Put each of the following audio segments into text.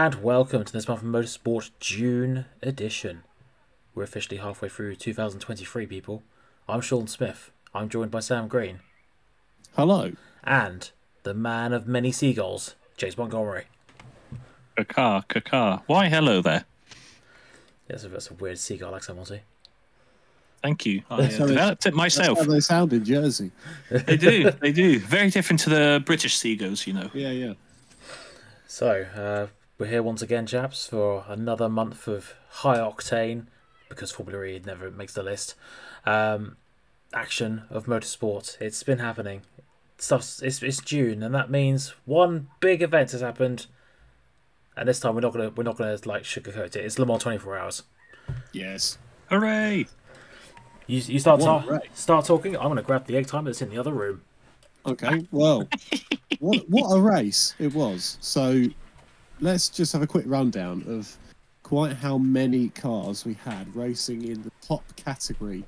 and welcome to this month of Motorsport June edition. We're officially halfway through 2023, people. I'm Sean Smith. I'm joined by Sam Green Hello. and the man of many seagulls, James Montgomery. Kaka, kaka. Why, hello there. Yes, that's a weird seagull accent, Monty. Thank you. I uh, That's how they- developed it That's myself. how they sound in Jersey. They do, they do. Very different to the British seagulls, you know. Yeah, yeah. So, uh, we're here once again, chaps, for another month of high octane, because Formula E never makes the list. Um, action of motorsport. It's been happening. Stuff's, it's, it's June, and that means one big event has happened. And this time we're not gonna we're not gonna like sugarcoat it. It's Le Mans 24 hours. Yes. Hooray! You, you start ta- start talking. I'm gonna grab the egg timer that's in the other room. Okay. Well, what what a race it was. So, let's just have a quick rundown of quite how many cars we had racing in the top category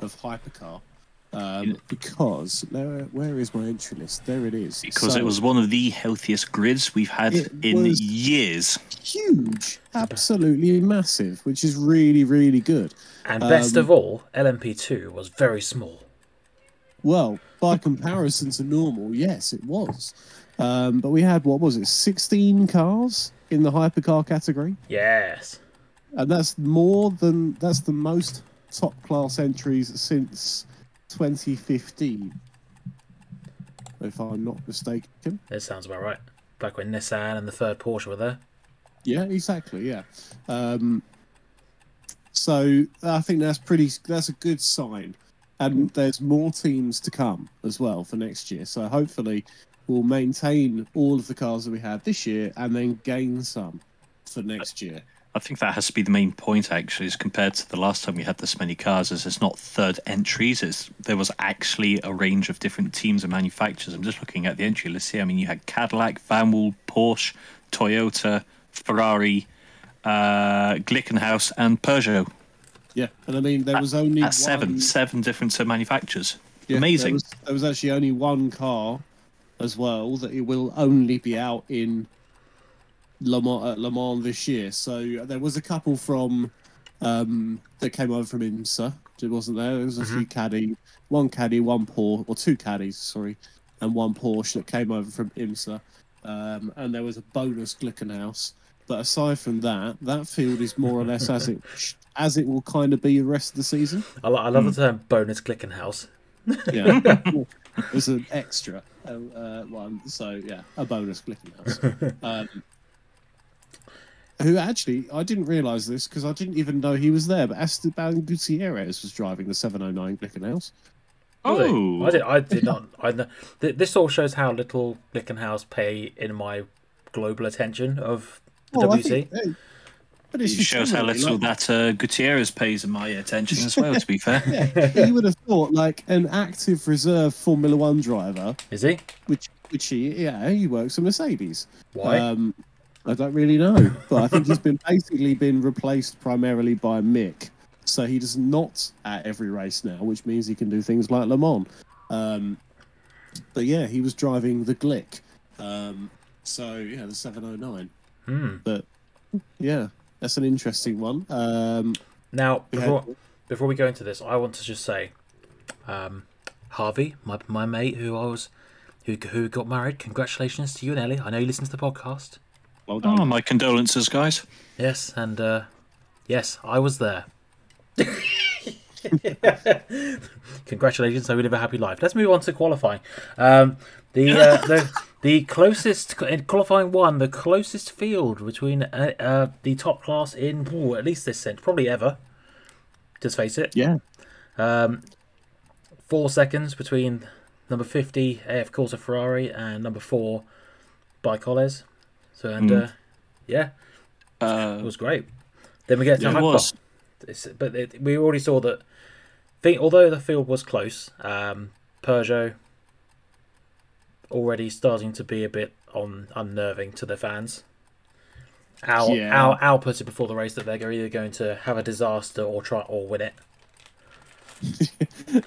of hypercar. Um, because there, where is my entry list? There it is. Because So, it was one of the healthiest grids we've had in years. huge, absolutely massive, which is really really good. And best Um, of all, LMP2 was very small. Well, by comparison to normal, yes, it was. Um, but we had what was it, sixteen cars in the hypercar category, Yes. and that's more than that's the most top class entries since 2015, if I'm not mistaken. That sounds about right. Back when Nissan and the third Porsche were there. Yeah, exactly. Yeah. Um, so I think that's pretty. That's a good sign, and there's more teams to come as well for next year. So hopefully, we'll maintain all of the cars that we had this year, and then gain some for next year. I think that has to be the main point, actually, is compared to the last time we had this many cars, is it's not third entries. It's there was actually a range of different teams and manufacturers. I'm just looking at the entry list here. I mean, you had Cadillac, Vanwall, Porsche, Toyota, Ferrari, uh, Glickenhaus, and Peugeot. Yeah, and I mean there was only That's seven, one- seven different uh, manufacturers. yeah, Amazing. There was, there was actually only one car as well that it will only be out in Le Mans, at Le Mans this year. So there was a couple from um, that came over from IMSA. It wasn't there. There was a few caddy, one caddy, one Porsche, or two caddies, sorry, and one Porsche that came over from IMSA. Um, and there was a bonus Glickenhaus. But aside from that, that field is more or less as it as it will kind of be the rest of the season. I, lo- I love the term bonus Glickenhaus. Yeah, there's an extra uh, uh, one. So yeah, a bonus Glickenhaus. Um, who actually I didn't realise this because I didn't even know he was there. But Esteban Gutierrez was driving the 709 Glickenhaus. Oh, I did. I did not. I This all shows how little Glickenhaus pay in my global attention of the Well, I WEC. Think- hey, but it's It shows how little like, that uh, Gutierrez pays my attention as well. To be fair, yeah, you would have thought like an active reserve Formula One driver, Is he? which which he yeah he works for Mercedes. Why? Um, I don't really know, but I think he's been basically been replaced primarily by Mick. So he does not at every race now, which means he can do things like Le Mans. Um, but yeah, he was driving the Glick. Um, so yeah, the 709. hmm. But yeah, that's an interesting one. Um, Now, we had- before before we go into this, I want to just say, um, Harvey, my my mate who I was, who who got married. Congratulations to you and Ellie. I know you listen to the podcast. well done. oh, my condolences, guys. Yes, and uh, yes, I was there. Congratulations! I would have a happy life. Let's move on to qualifying. Um, the uh, the the closest in qualifying one, the closest field between uh, uh, the top class in ooh, at least this century, probably ever. Just face it. Yeah, Um, four seconds between number fifty AF Corse Ferrari and number four by ByKolles. So and uh, yeah, it Uh, was great. Then we get to Yeah, it Hyper. was. It's- but it, we already saw that. Think, although the field was close, um, Peugeot already starting to be a bit on unnerving to the fans. Al, Yeah. Al, Al put it before the race that they're either going to have a disaster or try or win it.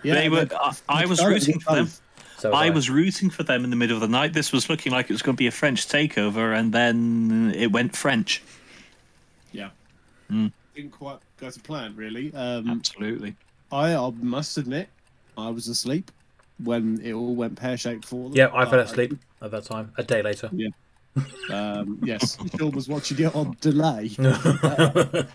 yeah. they were. but- I, I was rooting for them. both. So I was rooting for them in the middle of the night. This was looking like it was going to be a French takeover, and then it went French. Yeah. Mm. Didn't quite go to plan, really. Um, Absolutely. I, I must admit, I was asleep when it all went pear shaped for them. Yeah, I fell Uh, asleep at that time. A day later. Um, yes, Sean was watching it on delay.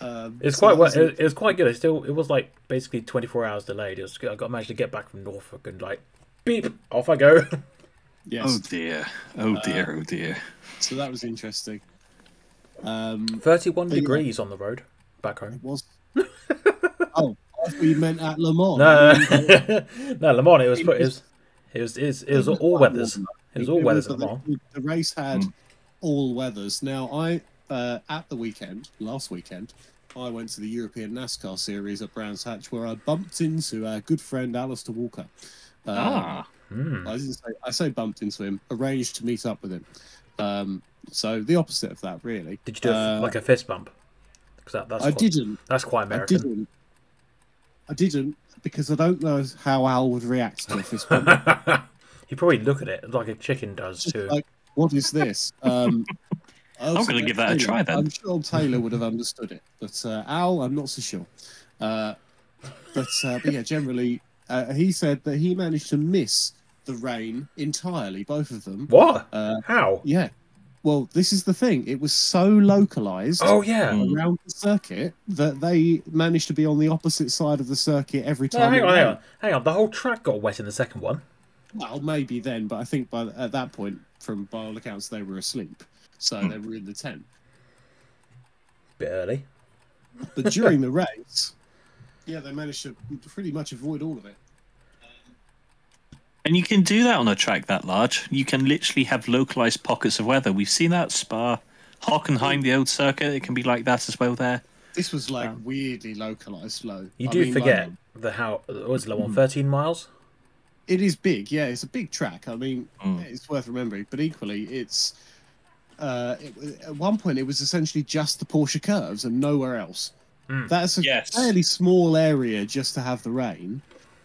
Um, It's so quite that well. was It, it was quite good. It still, it was like basically 24 hours delayed. It was, I got managed to get back from Norfolk and like, beep, off I go. Yes, Oh dear. Oh dear. Oh dear. so that was interesting. Um, 31 But yeah. degrees on the road back home. it was. oh, I thought you meant at Le Mans. No, no, Le Mans. It was, it was, it was, it was, it was It was all weathers. It was all It weathers was- at Le Mans. the, the race had Hmm. all weathers. Now, I uh, at the weekend, last weekend, I went to the European NASCAR series at Brands Hatch, where I bumped into our good friend Alistair Walker. Um, Ah. Hmm. I didn't say I say bumped into him. Arranged to meet up with him. Um, so the opposite of that, really. Did you do a- Uh, like a fist bump? 'Cause that, that's I quite, didn't. That's quite I American. didn't. I didn't because I don't know how Al would react to a fist bump. you probably look at it like a chicken does Just too. like, what is this? Um, I I'm gonna give that a try then. I'm sure Taylor would have understood it, but uh, Al, I'm not so sure. Uh, but, uh, but yeah, generally, uh, he said that he managed to miss the rain entirely, both of them. what? Uh, How? yeah. Well, this is the thing. It was so localized Oh yeah. Around the circuit that they managed to be on the opposite side of the circuit every No, time. hang on, hang on, hang on. The whole track got wet in the second one. Well, maybe then, but I think by at that point, from by all accounts, they were asleep, so Hmm. they were in the tent. Bit early. But during the race, yeah, they managed to pretty much avoid all of it. And you can do that on a track that large. You can literally have localized pockets of weather. We've seen that at Spa, Hockenheim, the old circuit. It can be like that as well there. This was like Wow. weirdly localized low. You I do mean, forget like, the how what was it, Le Mans, Hmm. 13 miles? it is big. Yeah, it's a big track. I mean, Mm. it's worth remembering. But equally, it's uh, it, at one point it was essentially just the Porsche curves and nowhere else. Mm. That's a Yes. fairly small area just to have the rain.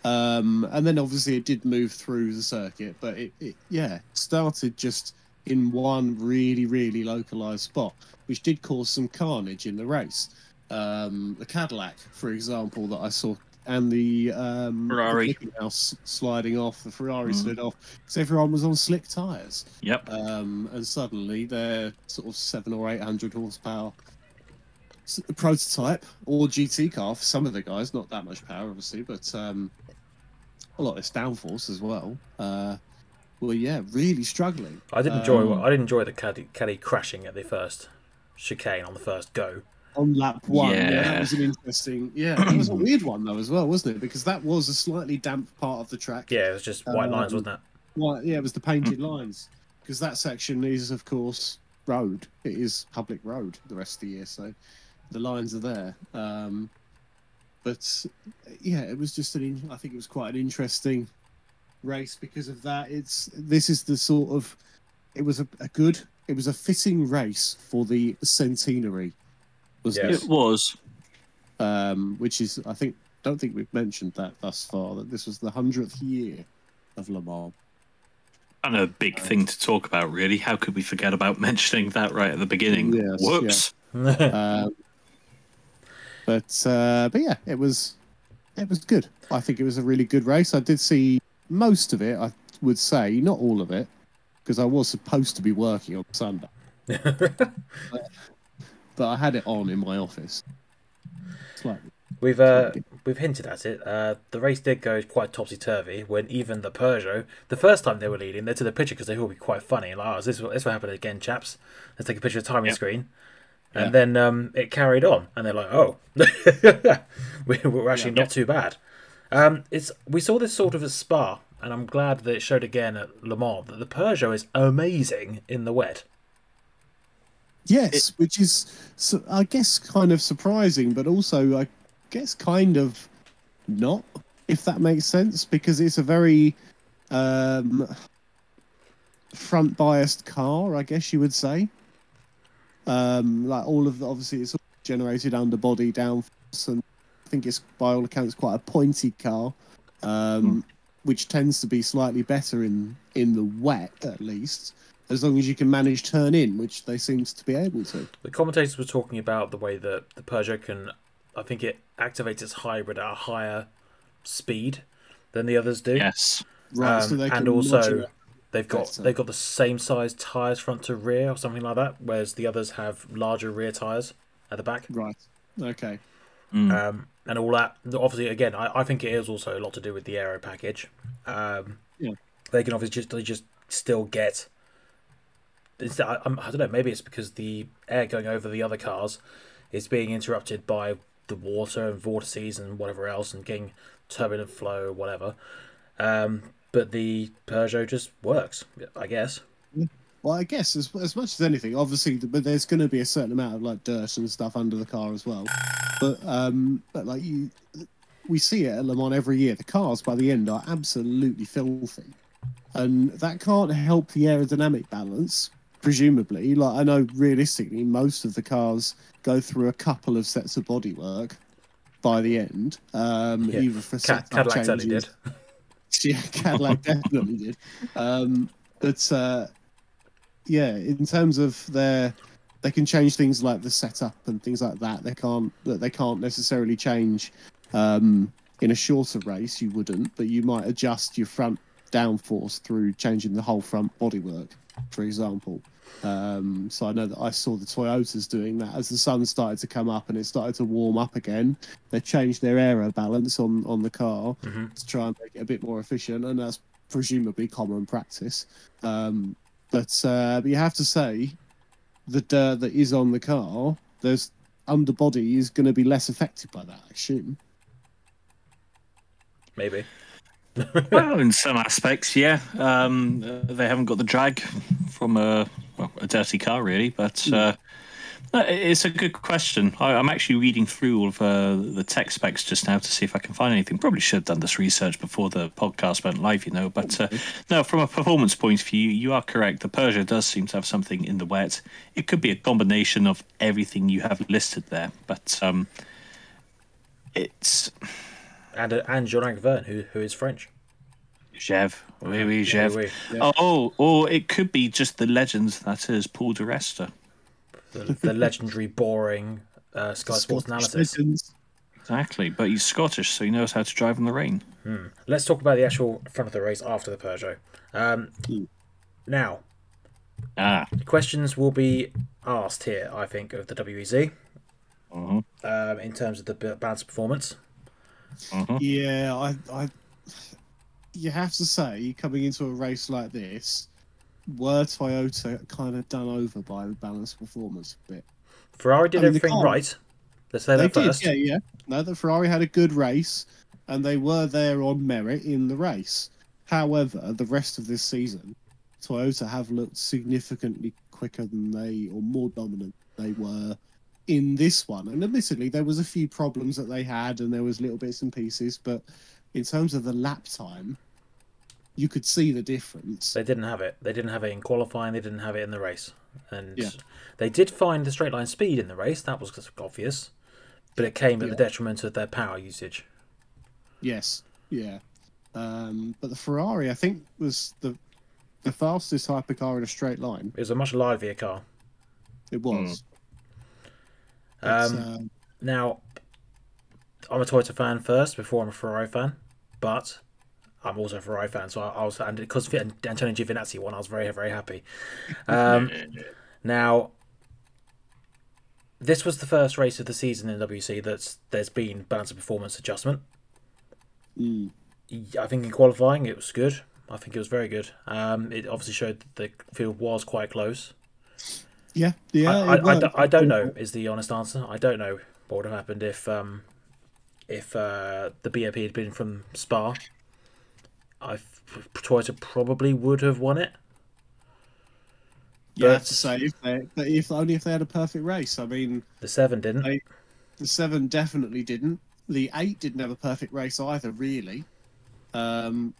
Um, and then obviously it did move through the circuit, but it, it yeah started just in one really really localized spot, which did cause some carnage in the race. Um, the Cadillac, for example, that I saw, and the um, Ferrari. the house sliding off, the Ferrari Mm. slid off because everyone was on slick tires, Yep. um, and suddenly their sort of seven or eight hundred horsepower prototype or GT car for some of the guys, not that much power obviously, but um, a lot less downforce as well. Uh, well, yeah, really struggling. I did enjoy. Um, I did enjoy the caddy, caddy crashing at the first chicane on the first go. on lap one. Yeah. Yeah. that was an interesting. Yeah, that was a weird one though as well, wasn't it? Because that was a slightly damp part of the track. Yeah, it was just white lines, Um, wasn't it? Well, yeah, it was the painted lines because that section is, of course, road. It is public road the rest of the year, so the lines are there. Um, but yeah, it was just an. In, I think it was quite an interesting race because of that. It's this is the sort of. It was a, a good. It was a fitting race for the centenary. Wasn't Yes. it? It was. um, which is I think don't think we've mentioned that thus far that this was the hundredth year of Le Mans. And a big thing to talk about, really. How could we forget about mentioning that right at the beginning? Yes, Whoops. Um, but uh, but yeah, it was it was good. I think it was a really good race. I did see most of it. I would say not all of it because I was supposed to be working on Sunday, but I had it on in my office. Slightly. We've uh, we've hinted at it. Uh, the race did go quite topsy turvy when even the Peugeot, the first time they were leading, they took the picture because they thought it'd be quite funny. Like, oh, is this, what- this what happened again, chaps? Let's take a picture of the timing Yep. screen. And Yeah. then um, it carried on, and they're like, "Oh, we, we're actually Yeah. not too bad." Um, it's we saw this sort of a Spa, and I'm glad that it showed again at Le Mans that the Peugeot is amazing in the wet. Yes, which is, su- I guess, kind of surprising, but also, I guess, kind of not, if that makes sense, because it's a very um, front biased car, I guess you would say. Um, like all of the, obviously, it's all generated underbody downforce, and I think it's by all accounts quite a pointy car. Um, which tends to be slightly better in in the wet at least, as long as you can manage turn in, which they seem to be able to. The commentators were talking about the way that the Peugeot can, I think it activates its hybrid at a higher speed than the others do. Yes. Right, so Um, they and also modulate- they've got better. they've got the same size tires front to rear or something like that, whereas the others have larger rear tires at the back. right. Okay. Mm. Um, and all that. Obviously, again, I, I think it is also a lot to do with the aero package. Um, Yeah. They can obviously just they just still get. It's, I, I'm- I don't know. Maybe it's because the air going over the other cars is being interrupted by the water and vortices and whatever else, and getting turbulent flow or whatever. Um, but the Peugeot just works, I guess. Well, I guess as as much as anything, obviously, but there's going to be a certain amount of like dirt and stuff under the car as well. But um, but like you, we see it at Le Mans every year. The cars by the end are absolutely filthy, and that can't help the aerodynamic balance. Presumably, like I know realistically, most of the cars go through a couple of sets of bodywork by the end. Um, Yeah. either for Ca- setup Cadillac certainly changes- did. yeah, Cadillac definitely did. Um, but uh, yeah, in terms of their, they can change things like the setup and things like that. They can't that they can't necessarily change um, in a shorter race. You wouldn't, but you might adjust your front downforce through changing the whole front bodywork, for example. Um, so I know that I saw the Toyotas doing that as the sun started to come up and it started to warm up again. They changed their aero balance on on the car Mhm. to try and make it a bit more efficient, and that's presumably common practice. Um, but, uh, but you have to say, the dirt that is on the car, there's underbody is going to be less affected by that, I assume. Maybe. well, in some aspects, yeah. Um, uh, they haven't got the drag from a well, a dirty car, really. But uh, uh, it's a good question. I, I'm actually reading through all of uh, the tech specs just now to see if I can find anything. Probably should have done this research before the podcast went live, you know. But uh, no, from a performance point of view, you are correct. The Persia does seem to have something in the wet. It could be a combination of everything you have listed there, but um, it's And uh, and Jean Vergne, who who is French. Jev. Oui, oui, Yeah, Jev. oui. Yeah. Oh, or it could be just the legend that is Paul di Resta. The, the legendary, boring uh, Sky Sports Scottish analysis. legends. Exactly, but he's Scottish, so he knows how to drive in the rain. Let's talk about the actual front of the race after the Peugeot. Um, Hmm. now, Ah, questions will be asked here, I think, of the WEC mhm, um, in terms of the b- balance performance. mhm. Yeah, I, I, you have to say, coming into a race like this, were Toyota kind of done over by the balanced performance a bit? Ferrari did I mean, everything right. Let's say they that did, first. yeah, yeah. No, the Ferrari had a good race, and they were there on merit in the race. However, the rest of this season, Toyota have looked significantly quicker than they, or more dominant than they were in this one. And admittedly, there was a few problems that they had, and there was little bits and pieces. But in terms of the lap time, you could see the difference. They didn't have it. They didn't have it in qualifying. They didn't have it in the race. And Yeah. they did find the straight line speed in the race. That was obvious. But it came at the detriment of their power usage. Yes, yeah. Um, but the Ferrari, I think, was the the fastest hypercar in a straight line. It was a much livelier car. It was. But, Um, uh, Now, I'm a Toyota fan first before I'm a Ferrari fan, but I'm also a Ferrari fan. So I, I was, and because Antonio Giovinazzi won, I was very, very happy. Um, now, this was the first race of the season in WEC that's there's been balance of performance adjustment. mm, I think in qualifying it was good. I think it was very good. Um, it obviously showed that the field was quite close. yeah, yeah. I, I, it I, don't- I don't know is the honest answer. I don't know what would have happened if um, if uh, the BoP had been from Spa. I Toyota probably would have won it. You have but- to say if they, if only if they had a perfect race. I mean, The seven didn't. They- the seven definitely didn't. The eight didn't have a perfect race either, really. Um,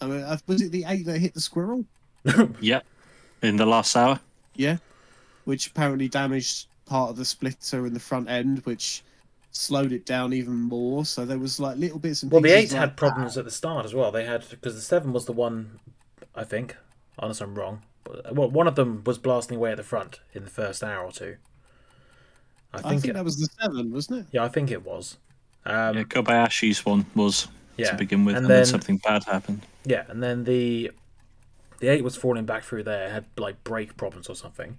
I mean, uh, was it the eight that hit the squirrel? Yep, in the last hour. Yeah, which apparently damaged part of the splitter in the front end, which slowed it down even more. So there was like little bits and Well, the eight like had that. problems at the start as well. They had because the seven was the one, I think, unless I'm wrong. But, well, one of them was blasting away at the front in the first hour or two. I I think, think it, that was the seven, wasn't it? yeah, I think it was. Um, yeah, Kobayashi's one was yeah, to begin with, and and, then, then something bad happened. yeah, and then the the eight was falling back through there, had like brake problems or something.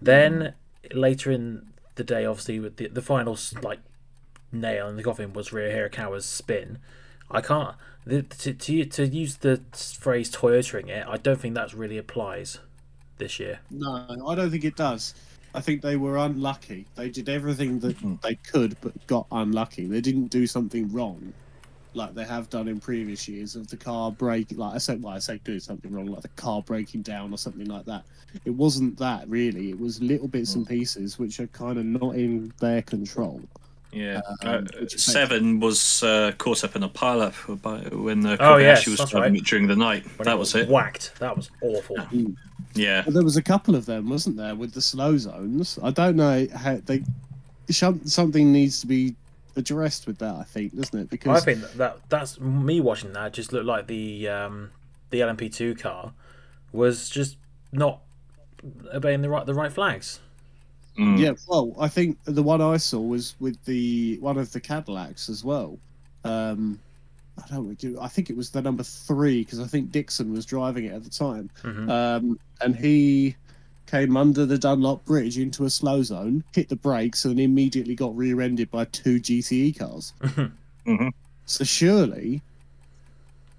Then later in the day, obviously, with the the final like nail in the coffin was Ryo Hirakawa's spin. I can't the, to, to to use the phrase Toyotaing it. I don't think that really applies this year. No, I don't think it does. I think they were unlucky. They did everything that hmm. they could, but got unlucky. They didn't do something wrong, like they have done in previous years of the car break. Like I said, well, I say do something wrong, like the car breaking down or something like that. It wasn't that really. It was little bits and hmm. pieces which are kind of not in their control. Yeah, Um, uh, which is- seven was uh, caught up in a pileup when the Oh, Kobayashi yes, was driving right. it during the night. When that was it. Whacked. That was awful. Yeah, But there was a couple of them, wasn't there, with the slow zones? I don't know how they. Something needs to be addressed with that. I think, doesn't it? Because I think that, that that's me watching that just looked like the um, the LMP2 car was just not obeying the right the right flags. Mm. Yeah, well, I think the one I saw was with the one of the Cadillacs as well. Um, I don't know. I think it was the number three because I think Dixon was driving it at the time, Mhm. um, and he came under the Dunlop Bridge into a slow zone, hit the brakes, and immediately got rear-ended by two GTE cars. Mhm. So surely,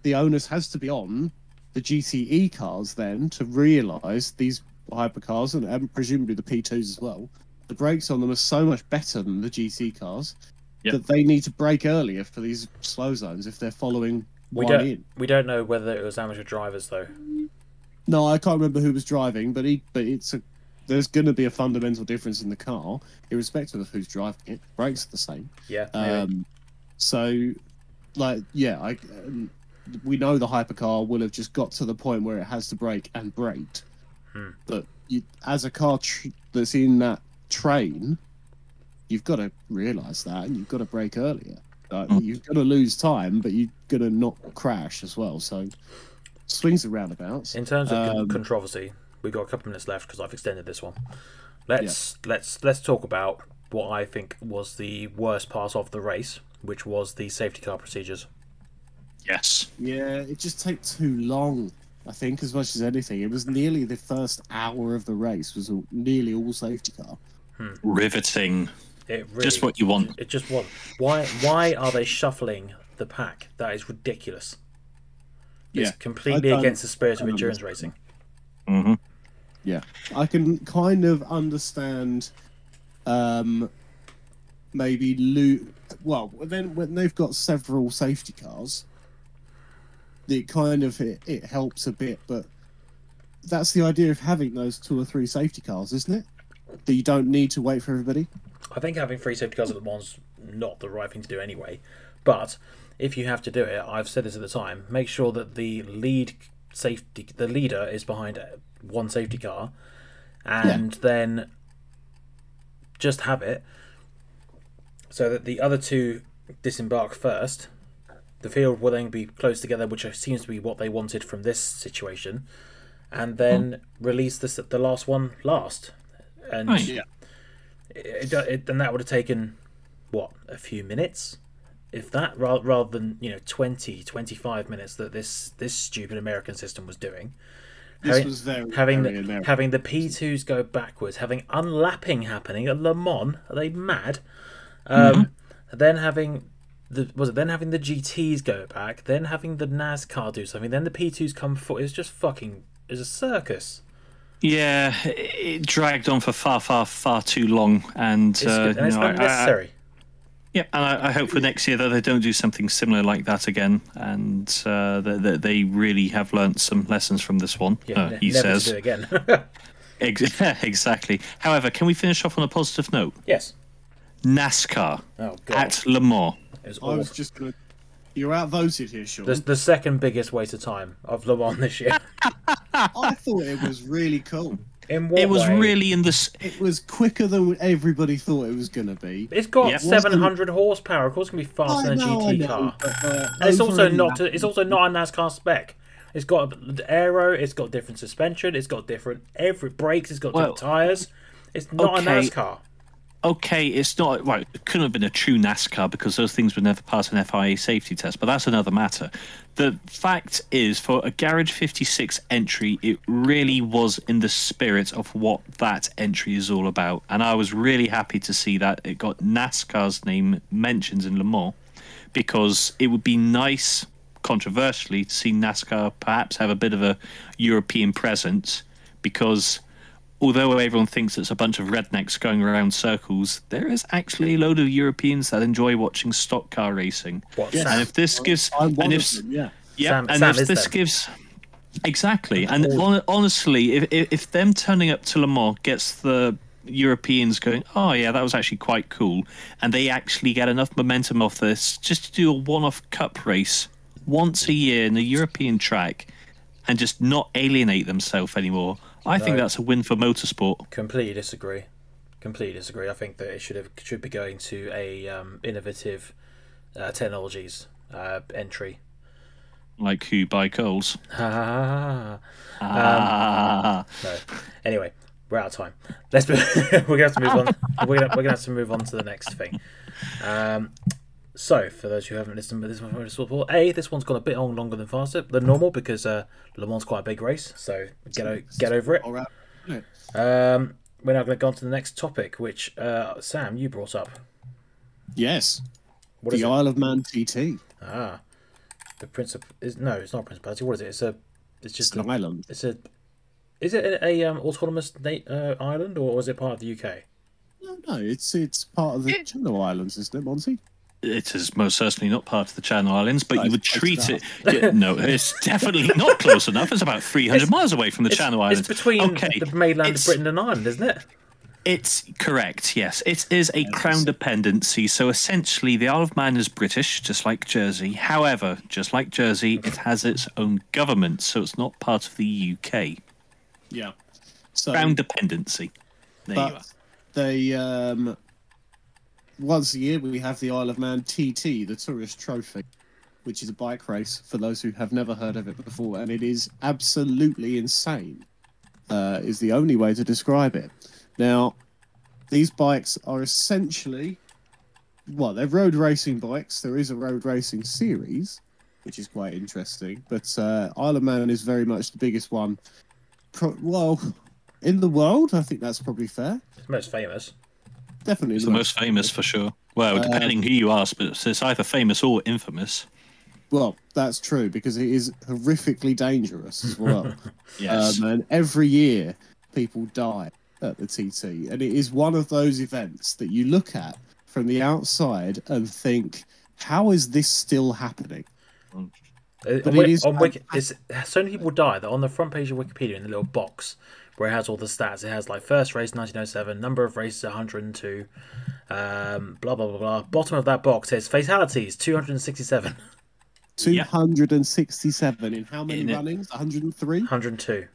the onus has to be on the GTE cars then to realise these hypercars and, and presumably the P2s as well. The brakes on them are so much better than the GT cars Yep. that they need to brake earlier for these slow zones if they're following We one don't in. we don't know whether it was amateur drivers though. No, I can't remember who was driving, but he, but it's a. There's going to be a fundamental difference in the car, irrespective of who's driving it. Brakes are the same. Yeah. Um, so, like, yeah, I, um, we know the hypercar will have just got to the point where it has to brake and braked. Hmm. But you, as a car tr- that's in that train, you've got to realise that, and you've got to brake earlier. Like, Hmm. You're going to lose time, but you're going to not crash as well. So, swings and roundabouts. In terms of um, controversy, we've got a couple minutes left because I've extended this one. Let's let's let's talk about what I think was the worst part of the race, which was the safety car procedures. yes. Yeah, it just took too long. I think as much as anything, it was nearly the first hour of the race was all, nearly all safety car. Riveting. It really, Just what you want. It just was. Why why are they shuffling the pack? That is ridiculous. Yeah, It's completely I against the spirit of endurance understand. racing. hmm Yeah, I can kind of understand. Um, maybe loot. Well, then when they've got several safety cars, it kind of it, it helps a bit. But that's the idea of having those two or three safety cars, isn't it? That you don't need to wait for everybody. I think having three safety cars at Le Mans not the right thing to do anyway. But if you have to do it, I've said this at the time. Make sure that the lead safety, the leader, is behind one safety car, and then just have it so that the other two disembark first. The field will then be close together, which seems to be what they wanted from this situation, and then release the the last one last. And Right. Yeah. it, it, and that would have taken what a few minutes if that rather, rather than you know 20 25 minutes that this this stupid american system was doing This having, was very having very the, American. having the p2s go backwards having unlapping happening at le mans are they mad um then having the was it then having the gts go back then having the nascar do something then the p2s come forward it's just fucking it's a circus Yeah, it dragged on for far, far, far too long, and, it's, uh, and it's know, I- I- Yeah, and I, I hope for next year that they don't do something similar like that again, and uh, that, that they really have learnt some lessons from this one. yeah uh, he never says to do it again Ex- exactly. However, can we finish off on a positive note? yes NASCAR oh god at Le Mans. was I was just gonna. You're outvoted here, Sean. The, the second biggest waste of time of Le Mans this year. I thought it was really cool. In what It was way? really in this. It was quicker than everybody thought it was going to be. It's got Yep. 700 horsepower. Of course, it's gonna be faster than a GT car. Uh, and it's also not. It's also not a NASCAR spec. It's got aero. It's got different suspension. It's got different every brakes. It's got different Well, tires. It's not okay. a NASCAR. Okay, it's not right. It couldn't have been a true NASCAR because those things would never pass an FIA safety test. But that's another matter. The fact is, for a Garage 56 entry, it really was in the spirit of what that entry is all about. And I was really happy to see that it got NASCAR's name mentioned in Le Mans because it would be nice, controversially, to see NASCAR perhaps have a bit of a European presence because although everyone thinks it's a bunch of rednecks going around circles, there is actually a load of Europeans that enjoy watching stock car racing. What? Yes. And if this gives, I'm and if them, yeah. yeah, Sam- and Sam if this them. gives exactly, and hon- honestly, if, if if them turning up to Le Mans gets the Europeans going, oh yeah, that was actually quite cool, and they actually get enough momentum off this just to do a one-off cup race once a year in a European track, and just not alienate themselves anymore. I think that's a win for motorsport. Completely disagree. Completely disagree. I think that it should have should be going to a um, innovative uh, technologies uh, entry. Like who ByKolles? Ah. Ah. No. Anyway, we're out of time. Let's. we're gonna have to move on. We're gonna, we're gonna have to move on to the next thing. Um, so, for those who haven't listened to this one from Motorsport, a this one's gone a bit on longer than faster than normal because uh, Le Mans quite a big race. So get o- get over it. All right. Um, we're now going to go on to the next topic, which uh, Sam you brought up. Yes. What is the it? Isle of Man TT. Ah, the Princip is no, it's not a principality. What is it? It's a. It's It's just an a, island. it's a. Is it a, a um, autonomous na- uh, island or is it part of the UK? No, no, it's it's part of the Channel Islands, isn't it, Monty? It is most certainly not part of the Channel Islands, but Oh, you would treat it. Yeah, no, it's definitely not close enough. It's about 300 miles away from the It's, Channel it's Islands. between okay, the mainland of Britain and Ireland, isn't it? It's correct, yes. It is a crown dependency, so essentially the Isle of Man is British, just like Jersey. However, just like Jersey, it has its own government, so it's not part of the UK. Yeah. So, Crown dependency. There you are. they um, once a year we have the Isle of Man TT, the Tourist Trophy, which is a bike race for those who have never heard of it before, and it is absolutely insane. Uh, is the only way to describe it. Now, these bikes are essentially, well, they're road racing bikes. There is a road racing series, which is quite interesting. But uh, Isle of Man is very much the biggest one. Pro- well, in the world, I think that's probably fair. Most famous. Definitely It's the most famous for sure. Well, depending who you ask, but it's either famous or infamous. Well, that's true because it is horrifically dangerous as well. Yes. um, and every year, people die at the TT, and it is one of those events that you look at from the outside and think, "How is this still happening?" Uh, But on it Wiki- is on Wiki, it's, so many people die that on the front page of Wikipedia in the little box where it has all the stats, it has like first race 1907, number of races 102, um, blah blah blah blah. Bottom of that box says fatalities 267, Two hundred and sixty-seven in how many In runnings? One hundred and three. 102.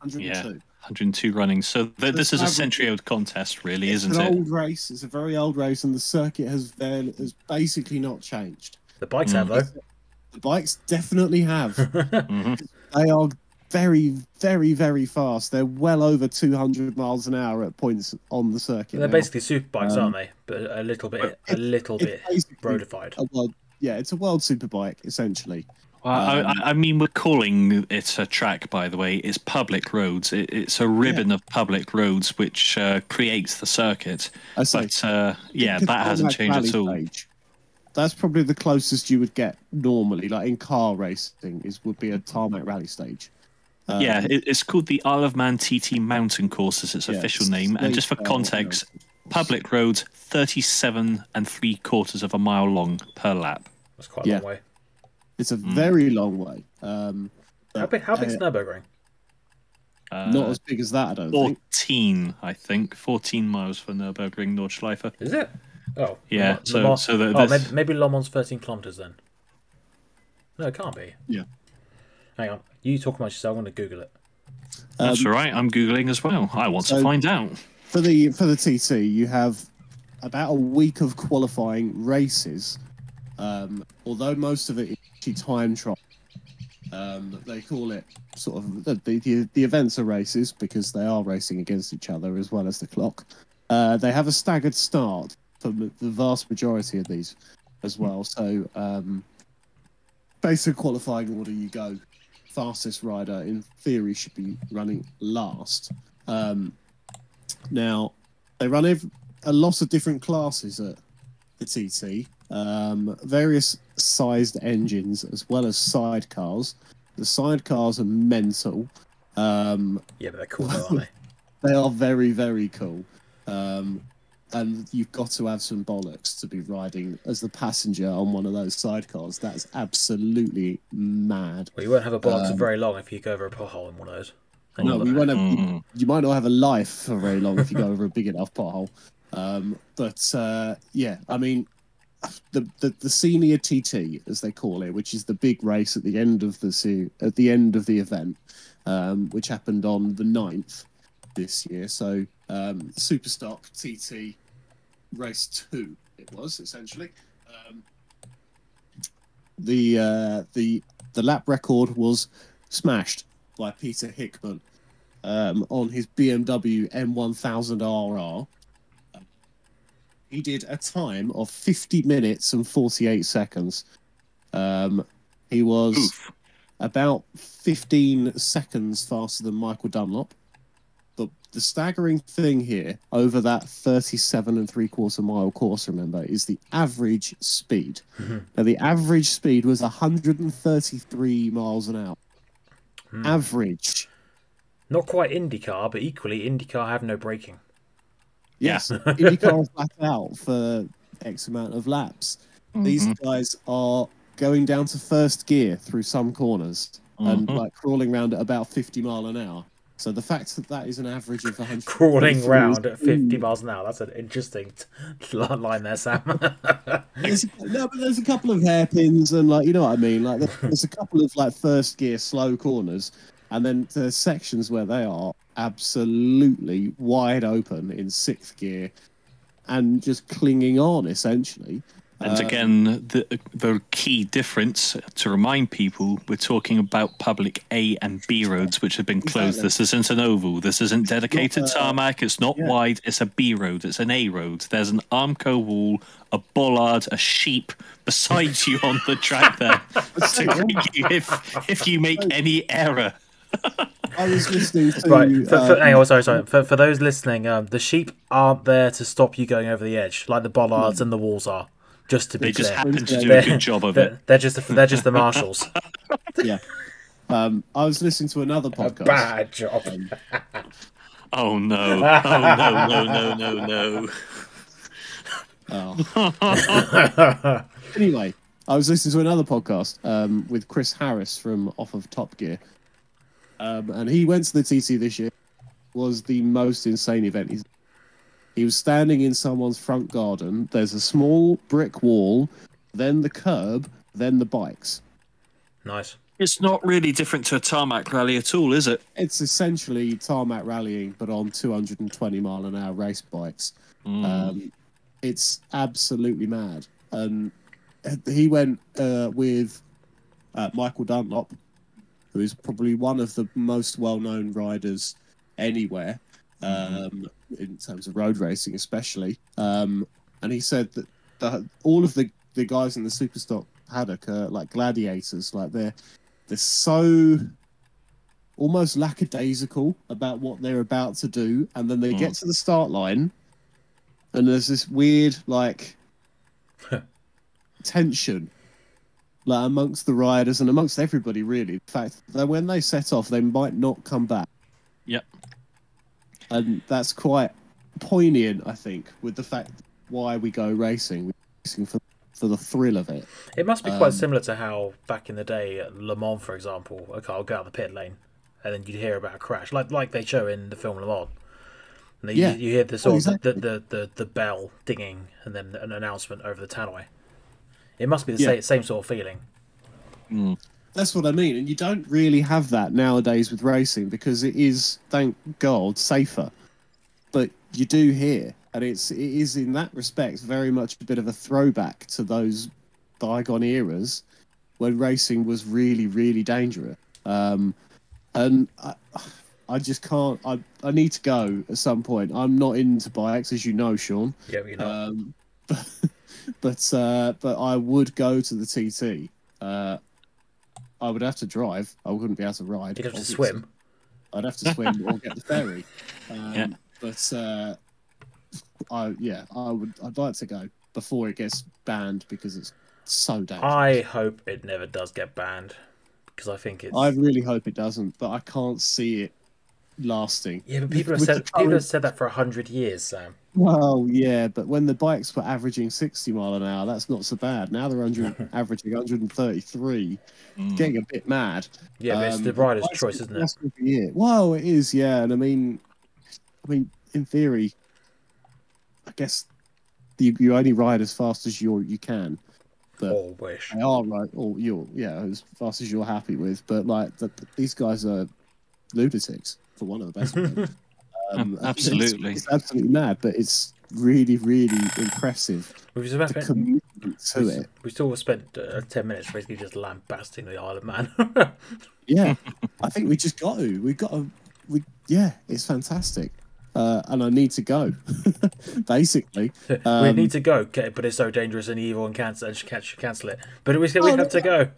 Hundred Yeah. and two. 102 running. So th- this is a century old contest, really, It's isn't it? It's an old race. It's a very old race, and the circuit has very, has basically not changed. The bikes Mm. have though. The bikes definitely have. hmm they are very, very, very fast. They're well over 200 miles an hour at points on the circuit. They're now. basically super bikes, Um, aren't they? But a little bit, a little it's bit basically roadified. a world, yeah, it's a world superbike essentially. Well, I, Um, I- I mean, we're calling it a track, by the way. It's public roads. It, it's a ribbon of public roads which uh, creates the circuit. I say, But uh, yeah, it's that hasn't changed at all. rally stage. That's probably the closest you would get normally, like in car racing, is would be a tarmac rally stage. Um, Yeah, it, it's called the Isle of Man TT Mountain Course, is its Yeah, official it's name. And just for context, Mountain. public roads, 37 and three quarters of a mile long per lap. That's quite a Yeah. long way. it's a Mm. very long way. Um, How big? How big's uh, Nurburgring? Uh, not as big as that, I don't think. 14, I think. 14 miles for Nürburgring Nordschleife. Is it? Oh, Yeah, Le so- Le Mans- so that- oh, maybe, maybe Le Mans 13 kilometers then. No, it can't be. Yeah. Hang on, you talk about yourself. I'm going to Google it. That's all right. I'm googling as well. I want to find out. for the for the TT, you have about a week of qualifying races. Um, although most of it is actually time trial, um, they call it sort of the, the the events are races because they are racing against each other as well as the clock. Uh, they have a staggered start for the the vast majority of these as well. So um, basic qualifying order, you go fastest rider in theory should be running last. Um, now, they run ev- a lot of different classes at the TT, um, various sized engines as well as sidecars. The sidecars are mental. Um, Yeah, but they're cool, aren't they? they are very, very cool. Um, and you've got to have some bollocks to be riding as the passenger on one of those sidecars. That's absolutely mad. Well, you won't have a bollocks Um, for very long if you go over a pothole in one of those. No, you'll- we won't have, Mm. you might not have a life for very long if you go over a big enough pothole. Um, but uh, yeah, I mean, the, the the senior TT as they call it, which is the big race at the end of the se- at the end of the event, um, which happened on the 9th this year. So um, Superstock TT race two, it was essentially. Um, the uh, the the lap record was smashed by Peter Hickman um, on his BMW M1000RR. He did a time of 50 minutes and 48 seconds. Um, he was Oof. about 15 seconds faster than Michael Dunlop. But the staggering thing here, over that 37 and three quarter mile course, remember, is the average speed. Mhm. Now, the average speed was 133 miles an hour. Hmm. Average. Not quite IndyCar, but equally IndyCar have no braking. Yes, IndyCar is flat out for X amount of laps. These Mhm. guys are going down to first gear through some corners and Mhm. like crawling around at about 50 mile an hour. So the fact that that is an average of 100 Crawling round at 50 Mm. miles an hour. That's an interesting t- line there, Sam. There's, no, but there's a couple of hairpins and like you know what I mean. Like there's a couple of like first gear slow corners, and then there's sections where they are absolutely wide open in sixth gear, and just clinging on essentially. And Uh, again, the the key difference to remind people, we're talking about public A and B roads, which have been closed. Exactly. This isn't an oval. This isn't dedicated uh, tarmac. It's not yeah. wide. It's a B road. It's an A road. There's an Armco wall, a bollard, a sheep beside you on the track there to greet you if if you make any error. I was listening to right. For, for, uh, hang on, sorry, sorry. For, for those listening, um, the sheep aren't there to stop you going over the edge, like the bollards and the walls are. Just to be They just clear. happen to do a good job of it. They're, they're just they're just the marshals. yeah. Um, I was listening to another A podcast. bad job. Oh no! Oh no! No! No! No! No! Oh. anyway, I was listening to another podcast um, with Chris Harris from off of Top Gear, um, and he went to the TC this year. Was the most insane event. He's, he was standing in someone's front garden. There's a small brick wall, then the curb, then the bikes. nice. It's not really different to a tarmac rally at all, is it? It's essentially tarmac rallying, but on 220 mile an hour race bikes. Mm. Um, it's absolutely mad. And he went uh, with uh, Michael Dunlop, who is probably one of the most well-known riders anywhere um, in terms of road racing, especially. Um, and he said that the, all of the, the guys in the Superstock paddock are like gladiators. Like they're they're so almost lackadaisical about what they're about to do, and then they get to the start line, and there's this weird like tension like amongst the riders and amongst everybody really the fact that when they set off they might not come back Yep. And that's quite poignant i think with the fact why we go racing we're racing for for the thrill of it It must be quite Um, similar to how back in the day at Le Mans, for example, a car would go out the pit lane, and then you'd hear about a crash, like like they show in the film Le Mans. And Yeah. you, you hear the sort Oh, exactly. the, the, the, the bell dinging, and then an announcement over the tannoy. It must be the Yeah. same, same sort of feeling. Mm. That's what I mean, and you don't really have that nowadays with racing because it is, thank God, safer. But you do here, and it's it is in that respect very much a bit of a throwback to those bygone eras when racing was really really dangerous. Um, and I, I just can't. I I need to go at some point. I'm not into bikes, as you know, Sean. Yeah, you know. Um, but but uh, but I would go to the TT. Uh, I would have to drive. I wouldn't be able to ride. You'd have to obviously. swim. I'd have to swim or get the ferry. Um, Yeah. But uh, I yeah, I would. I'd like to go before it gets banned because it's so dangerous. I hope it never does get banned because I think it's. I really hope it doesn't, but I can't see it lasting. Yeah, but people have With said people have said that for a hundred years, Sam. Well, yeah, but when the bikes were averaging 60 mile an hour, that's not so bad. Now they're under, averaging 133, Mm. getting a bit mad. Yeah, but it's Um, the rider's choice, isn't it? year. Well, it is, yeah, and I mean, I mean, in theory, I guess you, you only ride as fast as you you can. But Or wish. they are right, or you're yeah, as fast as you're happy with. But like, the, these guys are lunatics, for one of the best. words. Um, Absolutely. it's, absolutely mad, but it's really, really impressive. We've The spent, commitment to we, it. we still spent uh, ten minutes basically just lambasting the Isle of Man. Yeah, I think we just got to. We got to. We yeah, it's fantastic. Uh, and I need to go, basically. we Um, need to go, okay, but it's so dangerous and evil and cancel and should catch cancel it. But we still we Oh, have to go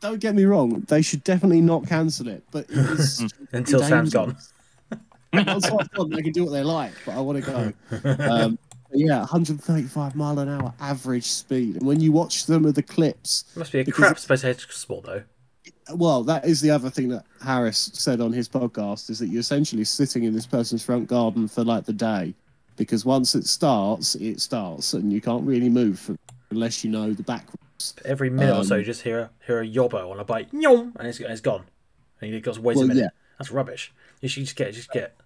Don't get me wrong; they should definitely not cancel it. But it is until Sam's gone. Once I've gone, they can do what they like, but I want to go. Um, yeah, 135 mile an hour average speed, and when you watch some of the clips, it Must be a crap spectator sport though. well, that is the other thing that Harris said on his podcast is that you're essentially sitting in this person's front garden for like the day, because once it starts, it starts, and you can't really move for, unless you know the back. Every minute or so, Um, you just hear a, hear a yobbo on a bike, and it's, it's gone. And got to wait Well, a minute. yeah. That's rubbish. You should just get, just get.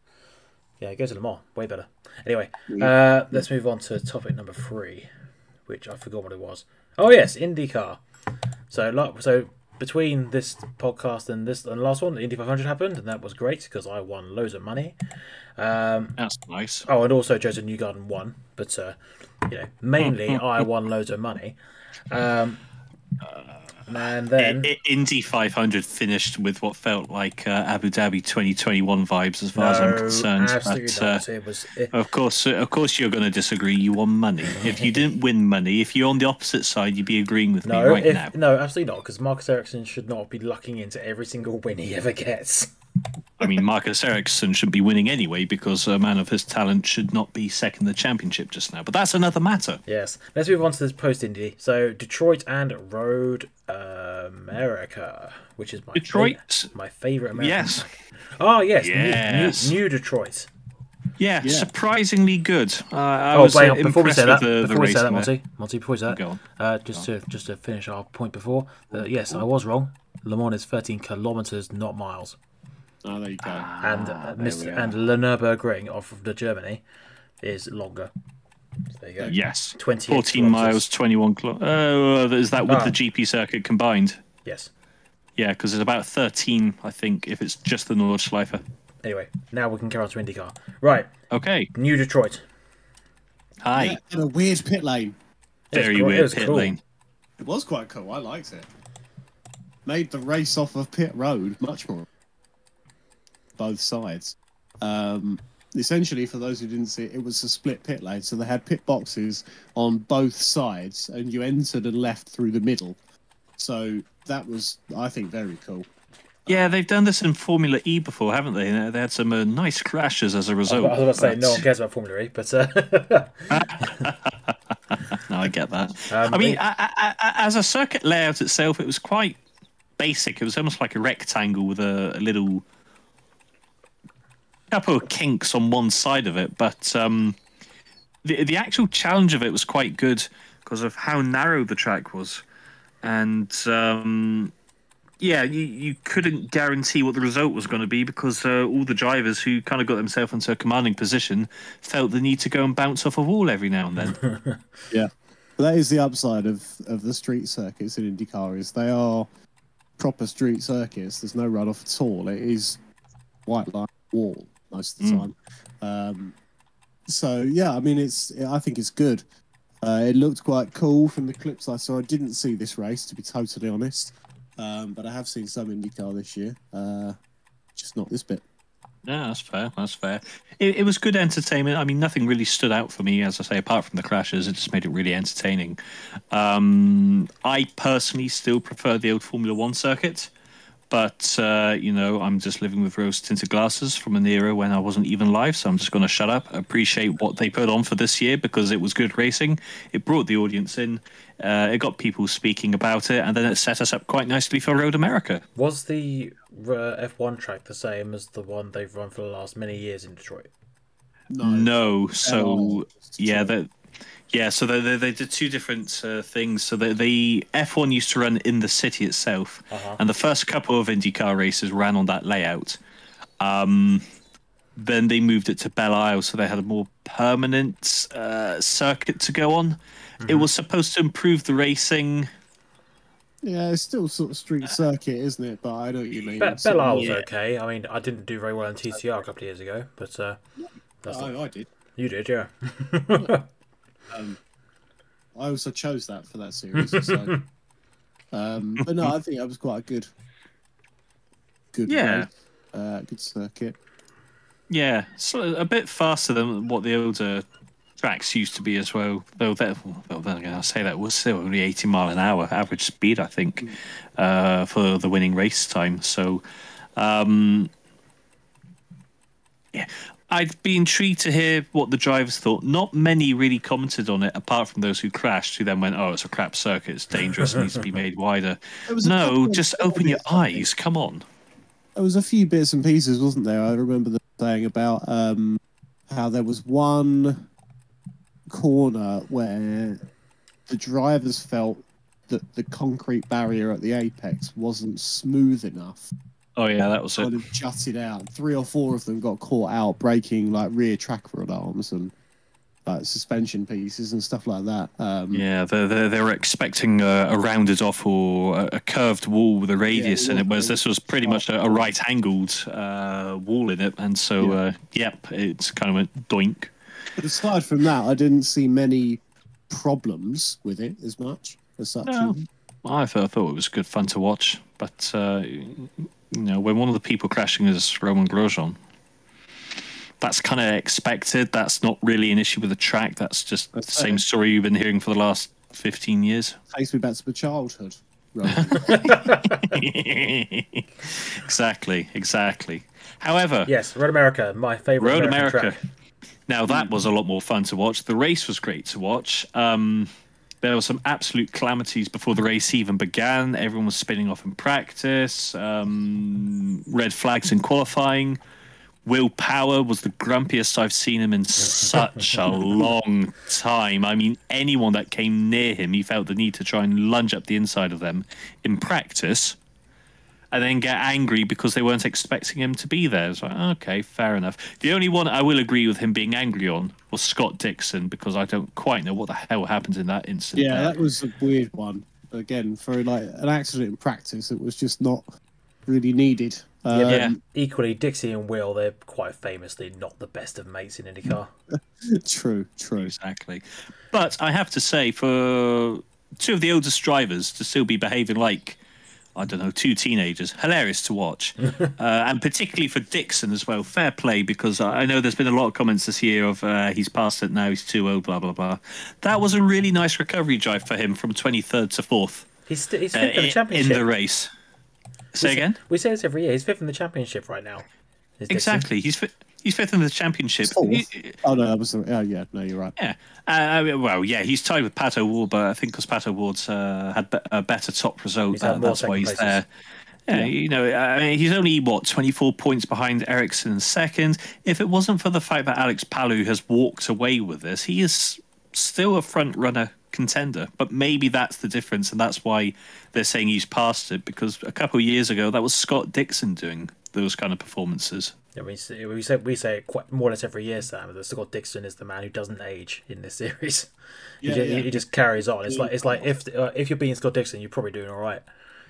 Yeah, go to Le Mans. Way better. Anyway, uh, let's move on to topic number three, which I forgot what it was. Oh yes, IndyCar. So, like, so between this podcast and this and the last one, the Indy 500 happened, and that was great because I won loads of money. Um, That's nice. Oh, and also Josef Newgarden won, but uh, you know, mainly I won loads of money. Um, and then I- I- Indy 500 finished with what felt like uh, Abu Dhabi 2021 vibes, as far as I'm no, concerned. absolutely But, uh. It was it, of course, uh, of course, you're going to disagree. You won money. If you didn't win money, if you're on the opposite side, you'd be agreeing with me no, right if, now. no, absolutely not. Because Marcus Ericsson should not be lucking into every single win he ever gets. I mean, Marcus Ericsson should be winning anyway because a man of his talent should not be second in the championship just now. But that's another matter. Yes. Let's move on to this post Indy. So Detroit and Road America, which is my Detroit? fa- my favorite American. Yes. Oh yes. new- Yes. New, new Detroit. Yeah, Yeah. surprisingly good. Uh, I oh, was wait, uh, before we say that, with the, the before we say that. Monty, Monty, before we say that, Go on. Uh, just to just to finish our point before, uh, yes, I was wrong. Le Mans is 13 kilometers, not miles, Oh, there you go. and uh, Ah, Mr. and Le Nurburgring off of the Germany is longer. So there you go. Yes. 28 14 kilometres. miles, 21 kilo. Oh, is that with Ah. the GP circuit combined? Yes. Yeah, because it's about 13, I think, if it's just the Nordschleife. Anyway, now we can carry on to IndyCar. Right, Okay. New Detroit. Hi. Yeah, and a weird pit lane. Very cool- weird was pit cool. lane. It was quite cool. I liked it. Made the race off of pit road much more. Both sides. Um, essentially, for those who didn't see it, it was a split pit lane. So they had pit boxes on both sides, and you entered and left through the middle. So that was, I think, very cool. Yeah, they've done this in Formula E before, haven't they? They they had some uh, nice crashes as a result. I was about to say but- no one cares about Formula E, but uh, No, I get that. Um, I mean, it- a- a- a- as a circuit layout itself, it was quite basic. It was almost like a rectangle with a, a little couple of kinks on one side of it. But um, the the actual challenge of it was quite good because of how narrow the track was, and um, yeah, you, you couldn't guarantee what the result was going to be because uh, all the drivers who kind of got themselves into a commanding position felt the need to go and bounce off a wall every now and then. Yeah, but that is the upside of of the street circuits in IndyCar is they are proper street circuits. There's no runoff at all. It is white line wall most of the Mm. time. Um, so yeah, I mean, it's I think it's good. Uh, it looked quite cool from the clips I saw. I didn't see this race to be totally honest, um, but I have seen some IndyCar this year. Uh, just not this bit. Yeah, that's fair. That's fair. It, it was good entertainment. I mean, nothing really stood out for me, as I say, apart from the crashes. It just made it really entertaining. Um, I personally still prefer the old Formula One circuit, but uh, you know, I'm just living with rose tinted glasses from an era when I wasn't even live, so I'm just going to shut up. Appreciate what they put on for this year because it was good racing. It brought the audience in. Uh, it got people speaking about it, and then it set us up quite nicely for Road America. Was the uh, F1 track the same as the one they've run for the last many years in Detroit? No, so Oh, yeah, that yeah, so they, they, they did two different uh, things. So the, the F1 used to run in the city itself, Uh-huh. and the first couple of IndyCar races ran on that layout. Um, then they moved it to Belle Isle, so they had a more permanent uh, circuit to go on. It was supposed to improve the racing. Yeah, it's still sort of street circuit, isn't it? But I know what you mean. Be- It's sort Belle of Isle was more- okay. I mean, I didn't do very well in TCR a couple of years ago, but uh, that's not- I, I did. you did, yeah. Um, I also chose that for that series. So. um, but no, I think that was quite a good, good, Yeah. race, uh, good circuit. Yeah, so a bit faster than what the older tracks used to be as well. Though that, well, then again, I'll say that was still only 80 mile an hour average speed, I think, uh, for the winning race time. So, um, yeah, I'd be intrigued to hear what the drivers thought. Not many really commented on it, apart from those who crashed, who then went, "Oh, it's a crap circuit. It's dangerous. it needs to be made wider." There was a couple No, just open your bits, I think. eyes. Come on. There was a few bits and pieces, wasn't there? I remember them saying about um, how there was one corner where the drivers felt that the concrete barrier at the apex wasn't smooth enough. Oh yeah, that was it. kind of jutted out. Three or four of them got caught out breaking like rear track rod arms and like suspension pieces and stuff like that. Um, Yeah, they they, they were expecting a, a rounded off or a, a curved wall with a radius in it, whereas this was pretty much a, a right angled uh, wall in it, and so Yeah. uh, yep, it's kind of went doink. But aside from that, I didn't see many problems with it as much as such. No. I thought, I thought it was good fun to watch, but uh, you know, when one of the people crashing is Romain Grosjean, that's kind of expected. That's not really an issue with the track. That's just That's the same story you've been hearing for the last fifteen years. Takes me back to my childhood. Right. exactly, exactly. However, yes, Road America, my favorite Road American America. track. Now that was a lot more fun to watch. The race was great to watch. Um, there were some absolute calamities before the race even began. Everyone was spinning off in practice. Um, red flags in qualifying. Will Power was the grumpiest I've seen him in such a long time. I mean, anyone that came near him, he felt the need to try and lunge up the inside of them in practice and then get angry because they weren't expecting him to be there. It's like, okay, fair enough. The only one I will agree with him being angry on was Scott Dixon because I don't quite know what the hell happened in that incident. yeah, there. that was a weird one. Again, for like an accident in practice, it was just not really needed. Um, Yeah, Yeah. but equally, Dixie and Will, they're quite famously not the best of mates in IndyCar. True, true. exactly. But I have to say, for two of the oldest drivers to still be behaving like, I don't know, two teenagers, hilarious to watch. uh, and particularly for Dixon as well, fair play, because I know there's been a lot of comments this year of uh, he's past it now, he's too old, blah, blah, blah. That was a really nice recovery drive for him from 23rd to 4th He's, st- he's uh, in the in, in the race. Say We say- again? We say this every year. He's fifth in the championship right now. Dixon. Exactly. He's fi- he's fifth in the championship. He- Oh no, that was. The, oh yeah, no, you're right. Yeah. Uh, I mean, well, yeah, he's tied with Pat O'Ward, but I think because Pat O'Ward's uh, had be- a better top result, that, that's why he's places. there. Yeah, you know, I mean, he's only what 24 points behind Ericsson in second. If it wasn't for the fact that Alex Palou has walked away with this, he is still a front runner contender. But maybe that's the difference, and that's why they're saying he's past it. Because a couple of years ago, that was Scott Dixon doing those kind of performances. Yeah, we say we say we say quite more or less every year, Sam. That Scott Dixon is the man who doesn't age in this series. He, Yeah, ju- yeah. he just carries on. It's like it's like if uh, if you're being Scott Dixon, you're probably doing all right.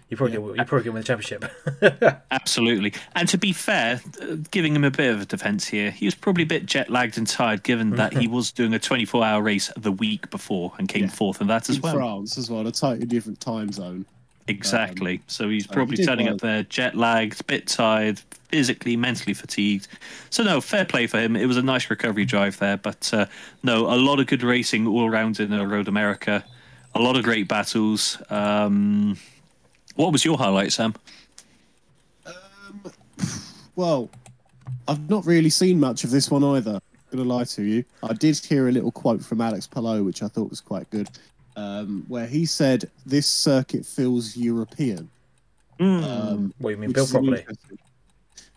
You probably you probably get win the championship. Absolutely. And to be fair, uh, giving him a bit of a defence here, he was probably a bit jet lagged and tired, given that he was doing a 24 hour race the week before and came Yeah. fourth in that as in well. France as well, a totally different time zone. Exactly. so he's he probably turning well. up there jet lagged, bit tired, physically, mentally fatigued. So no, fair play for him. It was a nice recovery drive there, but uh, no, a lot of good racing all around in uh, Road America. A lot of great battles. Um, what was your highlight, Sam? Well, I've not really seen much of this one either. Gonna lie to you. I did hear a little quote from Alex Palou, which I thought was quite good, um, where he said, "This circuit feels European." Um, what you mean, which built properly?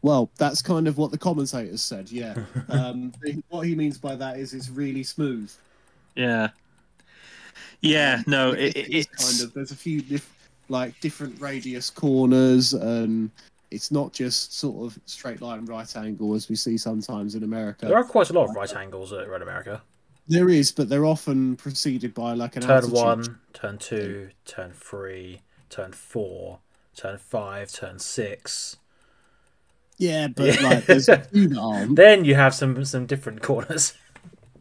Well, that's kind of what the commentators said. Yeah. um, what he means by that is it's really smooth. Yeah. Yeah, no, it, It it, is it's kind of there's a few diff, like different radius corners and it's not just sort of straight line right angle as we see sometimes in America. There are quite a lot of right angles at Road America. There is, but they're often preceded by like an Turn altitude. one, turn two, turn three, turn four, turn five, turn six. Yeah, but like there's a few that aren't. Then you have some some different corners.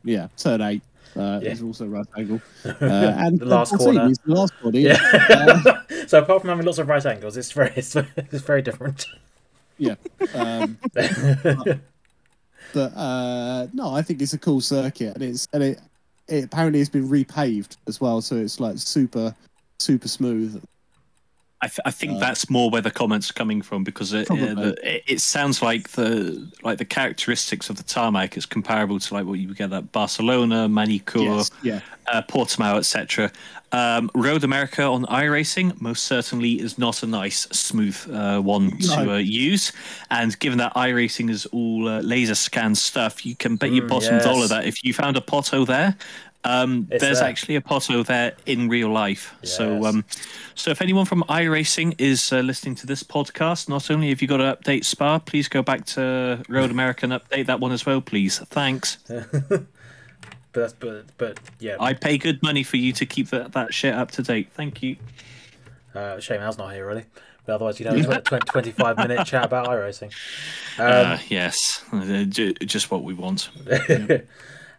Yeah, turn eight. Uh, Yeah. is also right angle. Uh, and The last corner. is the last body. Yeah. so apart from having lots of right angles, it's very it's, it's very different. yeah. Um, but uh, no, I think it's a cool circuit, and it's and it, it apparently has been repaved as well, so it's like super super smooth. I, th- I think Uh, that's more where the comments are coming from because it, uh, it, it sounds like the like the characteristics of the tarmac is comparable to like what you get at Barcelona, Magny-Cours, Yes, yeah, uh, Portimao, etc. Um, Road America on iRacing most certainly is not a nice, smooth uh, one to No. uh, use. And given that iRacing is all uh, laser scan stuff, you can bet your Mm, bottom yes. dollar that if you found a Potto there, um, there's there. actually a Potto there in real life. So, um, so if anyone from iRacing is uh, listening to this podcast, not only have you got to update Spa, please go back to Road America and update that one as well, please. Thanks. But that's but but yeah. I pay good money for you to keep that, that shit up to date. Thank you. Uh, shame Al's not here really. But otherwise, have a 20, 25 minute chat about iRacing. uh, yes, Uh, just what we want.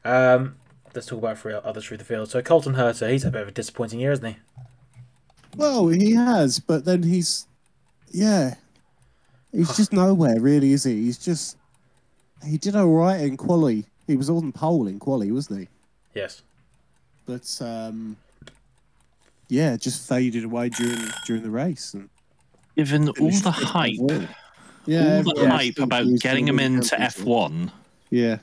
Um, let's talk about three others through the field. So Colton Herta, he's had a bit of a disappointing year, isn't he? Well, he has, but then he's, yeah, he's just nowhere really, is he? He's just, he did all right in quali. He was on pole in quali, wasn't he? Yes. But um, yeah, just faded away during during the race. And Given all the hype. Yeah, all the everyone hype about getting him into. F1, Yeah,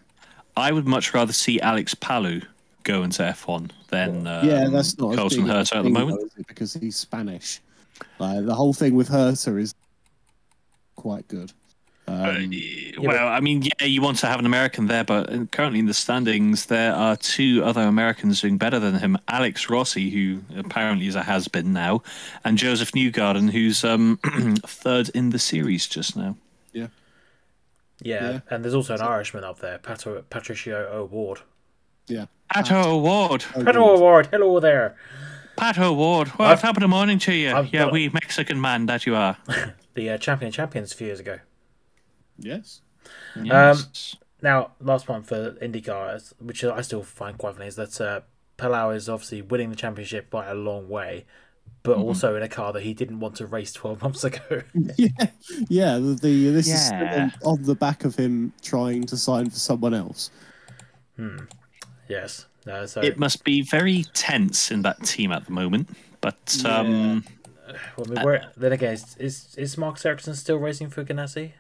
I would much rather see Alex Palou go into F1 than um, yeah, that's not as Colton big a Herta at the moment. though, because he's Spanish. Like the whole thing with Herta is quite good. Uh, Um, well, I mean, yeah, you want to have an American there, but uh, currently in the standings, there are two other Americans doing better than him Alex Rossi, who apparently is a has been now, and Josef Newgarden, who's um, third in the series just now. Yeah. Yeah. And there's also an Irishman up there, Patro, Patricio O'Ward. yeah, Pato O'Ward. Oh, Pato good. O'Ward, hello there. Pato O'Ward. Well, I've- top of the morning to you. I've yeah, we Mexican man that you are. The uh, champion of champions a few years ago. yes, Yes. Now, last one for IndyCar, which I still find quite funny, is that uh, Palou is obviously winning the championship by a long way, but Mm-hmm. also in a car that he didn't want to race 12 months ago. yeah, yeah. The, the this is Yeah. still on, on the back of him trying to sign for someone else. yes. Uh, so, it must be very tense in that team at the moment. But um, well, I mean, where, then again, is, is, is Mark Ericsson still racing for Ganassi?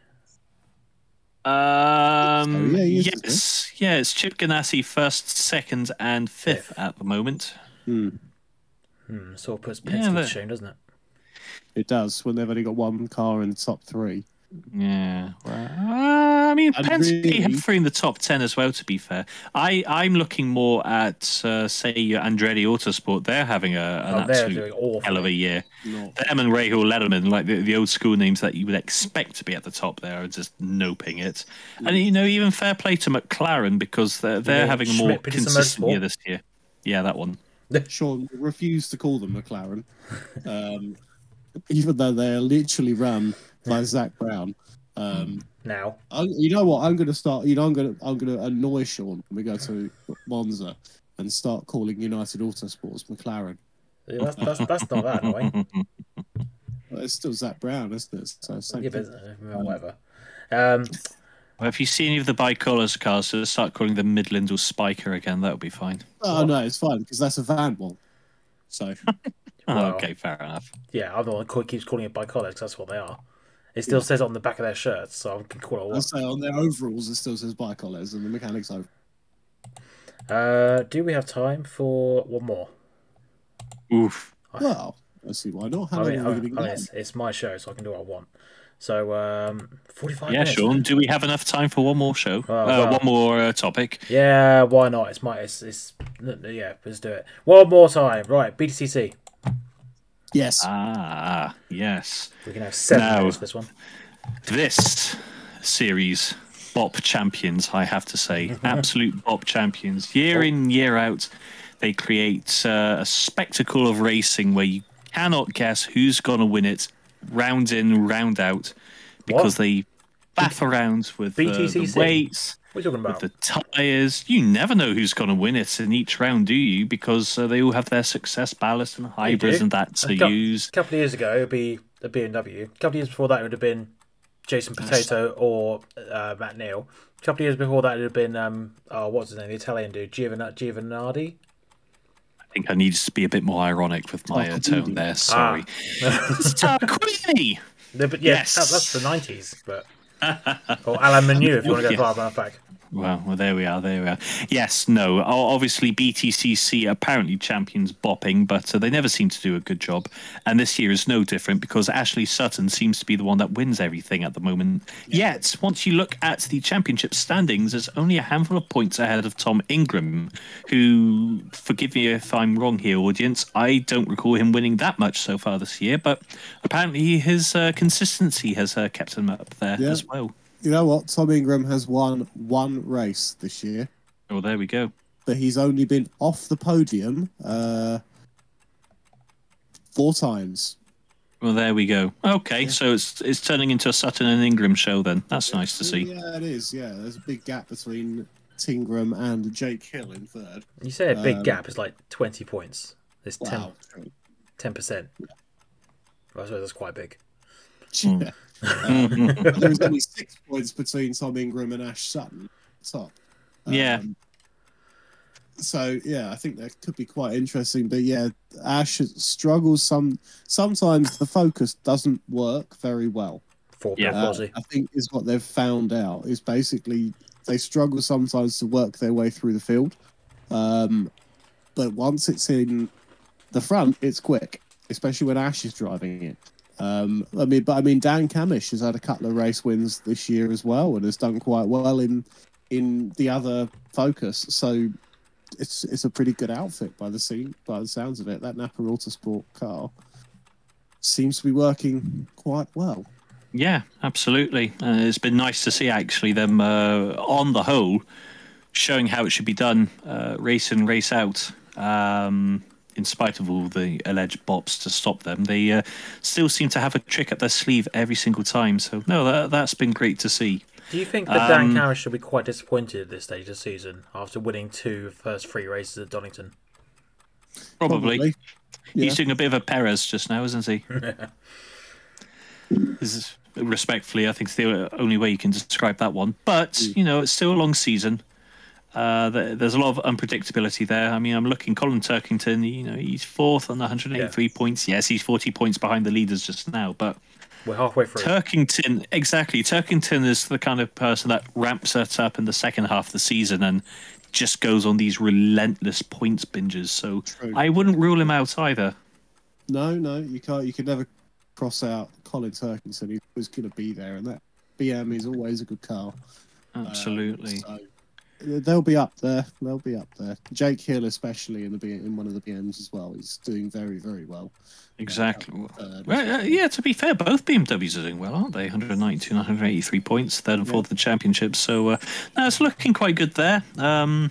um, Oh, yeah, yes, yeah, it's Chip Ganassi first, second, and fifth Fifth. at the moment. Hmm. Hmm, sort of puts Yeah, Penske to but- shame, doesn't it? It does when they've only got one car in the top three. Yeah, well, uh, I mean, And Penske really- have three in the top ten as well. To be fair, I I'm looking more at uh, say your Andretti Autosport. They're having a, an Oh, absolute awful. hell of a year. Not Them and Rahal Letterman, like the, the old school names that you would expect to be at the top there, are just noping it. And you know, even fair play to McLaren because they're they're mean having a more Schmidt consistent year this year. Yeah, that one. Sean refused to call them McLaren. Um, even though they are literally run by Zak Brown. Um, Now, I, you know what? I'm going to start. You know, I'm going to I'm going to annoy Sean when we go to Monza and start calling United Autosports McLaren. yeah, that's, that's, that's not that annoying. Well, it's still Zak Brown, isn't it? So same Yeah, but uh, whatever. Um, Well, if you see any of the ByKolles cars, so start calling them Midland or Spyker again. That would be fine. Oh no, it's fine because that's a Vanwall. So Well- okay, fair enough. yeah, I'm the one who keeps calling it ByKolles because that's what they are. It still says it on the back of their shirts, so I can call it I what. say on their overalls it still says ByKolles and the mechanics over. Uh, do we have time for one more? Oof. Well, let's see why not. How I long mean, are I mean, going to it's, it's my show, so I can do what I want. So, um, 45 Yeah, minutes. Sean. Do we have enough time for one more show? Oh, uh, well. One more uh, topic. Yeah, why not? It's my, it's, it's, n- n- yeah, let's do it. One more time. Right, BTCC. Yes. Ah, yes. We can have seven Now- minutes for this one. This series, BoP Champions, I have to say, absolute BoP Champions. Year in, year out, they create uh, a spectacle of racing where you cannot guess who's going to win it, round in, round out, because What? they baff around with uh, the weights. What are you talking with about? the tires. You never know who's going to win it in each round, do you? Because uh, they all have their success ballast and hybrids and that to A use. A couple of years ago, it would be the BMW. A couple of years before that, it would have been Jason Plato or uh, Matt Neal. A couple of years before that, it would have been, um, oh, what's his name? The Italian dude, Giovanna- Giovanardi. I think I needed to be a bit more ironic with my Oh, uh, tone there. Sorry. Ah. Tarquini! No, but yeah, Yes. that, that's the 90s. But Or Alain Menu, if you want to go Yeah. far enough back. Well, well, there we are. There we are. Yes, no. Obviously, BTCC apparently champions bopping, but uh, they never seem to do a good job. And this year is no different because Ashley Sutton seems to be the one that wins everything at the moment. Yet, once you look at the championship standings, there's only a handful of points ahead of Tom Ingram, who, forgive me if I'm wrong here, audience, I don't recall him winning that much so far this year, but apparently his uh, consistency has uh, kept him up there Yeah. as well. You know what? Tom Ingram has won one race this year, Oh, there we go. but he's only been off the podium uh, four times. Well, there we go. Okay, so it's it's turning into a Sutton and Ingram show then. That's nice to see. Yeah, it is. Yeah, there's a big gap between Tingram and Jake Hill in third. You say a big Um, gap is like 20 points. It's 10, Wow. 10%. Well, I suppose that's quite big. Yeah. Um, but there was only six points between Tom Ingram and Ash Sutton. Top. Yeah. Um, so yeah, I think that could be quite interesting. But yeah, Ash struggles some. Sometimes the focus doesn't work very well. Four Yeah. yeah. Uh, I think is what they've found out is basically they struggle sometimes to work their way through the field. Um, but once it's in the front, it's quick, especially when Ash is driving it. Um, I mean, but I mean, Dan Cammish has had a couple of race wins this year as well, and has done quite well in in the other focus. So it's it's a pretty good outfit by the scene, by the sounds of it. That Napa Autosport car seems to be working quite well. Yeah, absolutely. Uh, it's been nice to see actually them uh, on the whole showing how it should be done, uh, race in, race out. Um, in spite of all the alleged bops to stop them, they uh, still seem to have a trick up their sleeve every single time. So no, that, that's been great to see. Do you think that Dan um, Cammish should be quite disappointed at this stage of the season after winning two first three races at Donington? Probably. Yeah. He's doing a bit of a Perez just now, isn't he? this is respectfully, I think it's the only way you can describe that one. But you know, it's still a long season. Uh, there's a lot of unpredictability there. I mean, I'm looking Colin Turkington. You know, he's fourth on 183 points. Yes, he's 40 points behind the leaders just now, but We're halfway through. Turkington, exactly. Turkington is the kind of person that ramps it up in the second half of the season and just goes on these relentless points binges. So True. I wouldn't rule him out either. No, no, you can't. You can never cross out Colin Turkington. He's always going to be there, and that BM is always a good car. Um, Absolutely. so they'll be up there. They'll be up there. Jake Hill, especially in the B- in one of the BMs as well, he's doing very, very well. Exactly. Uh, Well, uh, yeah, to be fair, both BMWs are doing well, aren't they? 192 and 183 points, third and Yeah. fourth of the championship. So, uh, no, it's looking quite good there. Um,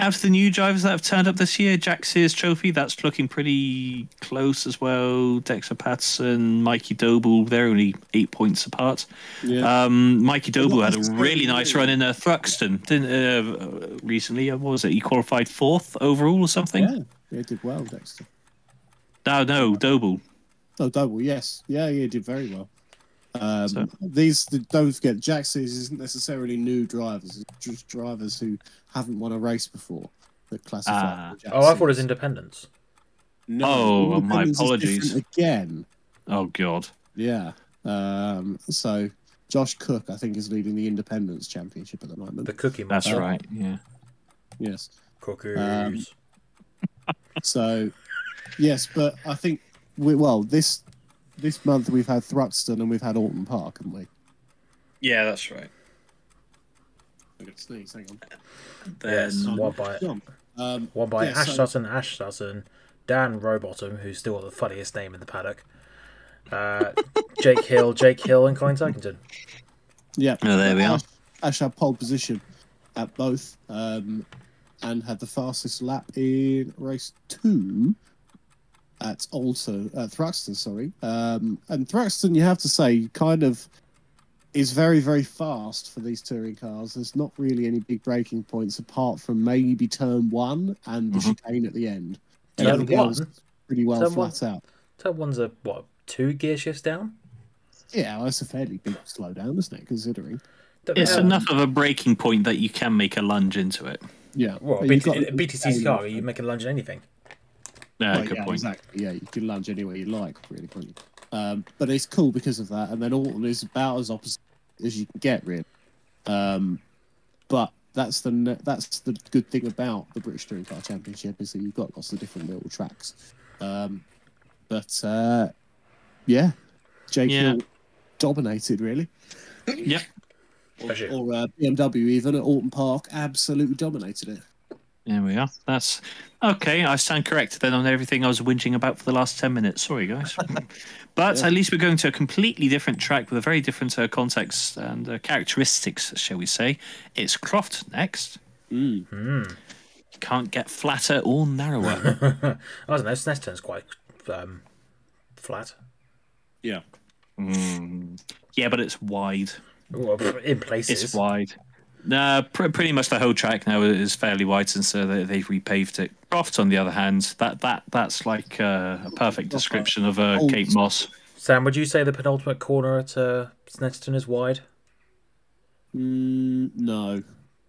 out of the new drivers that have turned up this year, Jack Sears Trophy, that's looking pretty close as well. Dexter Patterson, Mikey Doble, they're only eight points apart. Yeah. Um, Mikey Doble had a really nice run in uh, Thruxton didn't, uh, recently. Uh, What was it? He qualified fourth overall or something? yeah. Yeah, did well, Dexter. No, no, Doble. Oh, double, yes. Yeah, yeah, did very well. Um, So- These, don't forget, Jack Sears isn't necessarily new drivers. It's just drivers who haven't won a race before that classify. For Jack Oh, I thought it was Sears. independence. No, Oh, well, my apologies. Again, Oh, God. yeah. Um, so Josh Cook, I think, is leading the Independence Championship at the moment. The Cookie That's Monster. right. Yeah. yes. Cookies. Um, So, yes, but I think we well this this month we've had Thruxton and we've had Oulton Park, haven't we? Yeah, that's right. I'm gonna sneeze. Hang on. Then yes, one by Jump. Um, one by yeah, Ash so- Sutton, Ash Sutton, Dan Rowbottom, who's still got the funniest name in the paddock. Uh, Jake Hill, Jake Hill, and Colin Turkington. Yeah. Oh, there we are. Ash, Ash had pole position at both, um, and had the fastest lap in race two at Alter uh, Thruxton. Sorry, um, and Thruxton, you have to say, kind of is very very fast for these touring cars. There's not really any big braking points apart from maybe turn one and the Mhm. chicane at the end. Turn Everything one? pretty well Turn one? flat out. Turn one's a what? Two gear shifts down. Yeah, well, that's a fairly big slowdown, isn't it? Considering. it's Um, enough of a breaking point that you can make a lunge into it. Yeah. Well, But BT, you've got- a BTC's car, you make a lunge at anything. Yeah, Well, good yeah, point. Exactly. Yeah, you can lunge anywhere you like, really, can't you? Um, but it's cool because of that. And then Oulton is about as opposite as you can get, really. Um, but that's the that's the good thing about the British Touring Car Championship is that you've got lots of different little tracks. Um, but uh, yeah, Jake Yeah. Hill dominated really, Yep. or, or uh, BMW even at Oulton Park absolutely dominated it. There we are. That's okay. I stand corrected then on everything I was whinging about for the last 10 minutes. Sorry, guys. but Yeah. at least we're going to a completely different track with a very different uh, context and uh, characteristics, shall we say. It's Croft next. Mm. Hmm. Can't get flatter or narrower. I don't know. Snetterton's quite um, flat. Yeah. Mm. Yeah, but it's wide. Well, in places. It's wide. Nah, pr- pretty much the whole track now is fairly wide and so they, they've repaved it. Croft, on the other hand, that that that's like uh, a perfect description of uh, Old. Cape Moss. Sam, would you say the penultimate corner at uh, Snetterton is wide? Mm, no.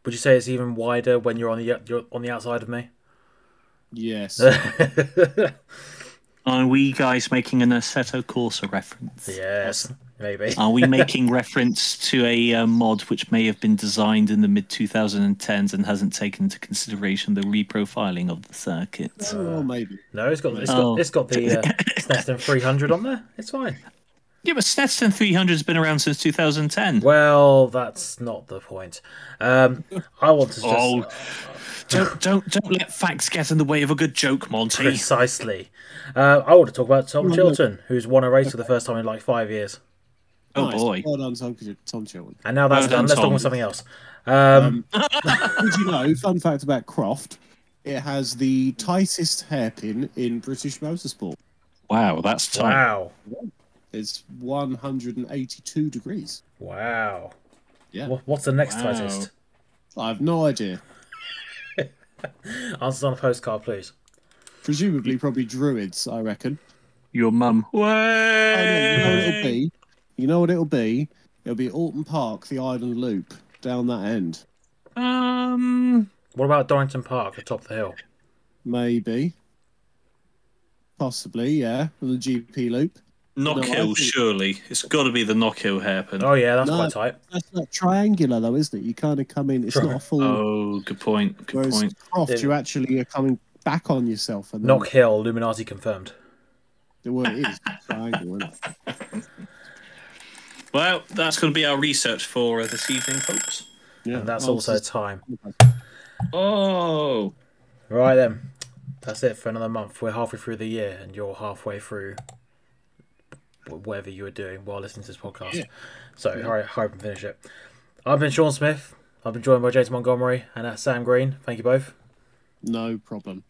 Would you say it's even wider when you're on the you're on the outside of me? Yes. Are we guys making an Assetto Corsa reference? yes, maybe. Are we making reference to a uh, mod which may have been designed in the mid 2010s and hasn't taken into consideration the reprofiling of the circuit? oh, maybe. No, it's got it's Oh. got it's got the uh, Snetterton 300 on there. It's fine. Yeah, but Stetson 300 has been around since 2010. Well, that's not the point. Um, I want to just Oh, don't don't don't let facts get in the way of a good joke, Monty. precisely. Uh, I want to talk about Tom. Chilton, who's won a race for the first time in like five years. Oh Nice. boy. Well done, Tom, Tom Chilton. And now that's Well done, done. Let's talk about something else. Um, Did you know, fun fact about Croft, it has the tightest hairpin in British motorsport. Wow, that's tight. wow, It's 182 degrees. wow. Yeah. What's the next Wow. tightest? I have no idea. Answers on a postcard, please. Presumably, probably Druids, I reckon. Your mum. No, you know what it'll Way. Be? You know what it'll be? It'll be Oulton Park, the Island Loop, down that end. Um, What about Donington Park, the top of the hill? Maybe. Possibly, yeah. The GP Loop. No, I Knockhill, think- surely. It's got to be the Knockhill hairpin. Oh yeah, that's No. quite tight. That's not triangular, though, isn't it? You kind of come in, it's not a full. Oh, good point. Good whereas point. Croft, Yeah. you actually are coming back on yourself. And then, Knock Hill, Illuminati confirmed. Well, it is triangle, isn't it? Well, that's going to be our research for uh, this evening, folks. Yeah. And that's Oh, also this is- time. Oh, Right then, that's it for another month. We're halfway through the year, and you're halfway through whatever you were doing while listening to this podcast. Yeah. So hurry, hurry up and finish it. I've been Sean Smith. I've been joined by James Montgomery and uh, Sam Green. Thank you both. No problem.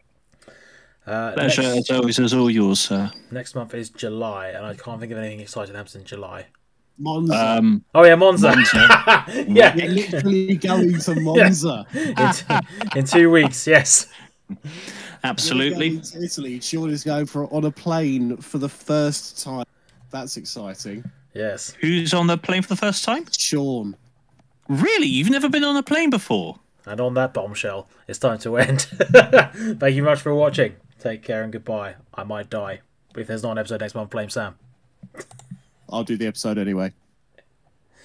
Uh, Pleasure next, as always, as all yours, sir. next month is July, and I can't think of anything exciting that happens in July. Monza. Um, Oh yeah, Monza. Monza. yeah, We're literally going to Monza. in, t- in two weeks. Yes. Absolutely. going to Italy. Sean is going for on a plane for the first time. That's exciting. Yes. Who's on the plane for the first time? Sean. Really? You've never been on a plane before? And on that bombshell, it's time to end. Thank you much for watching. Take care and goodbye. I might die if there's not an episode next month. Blame Sam. I'll do the episode anyway.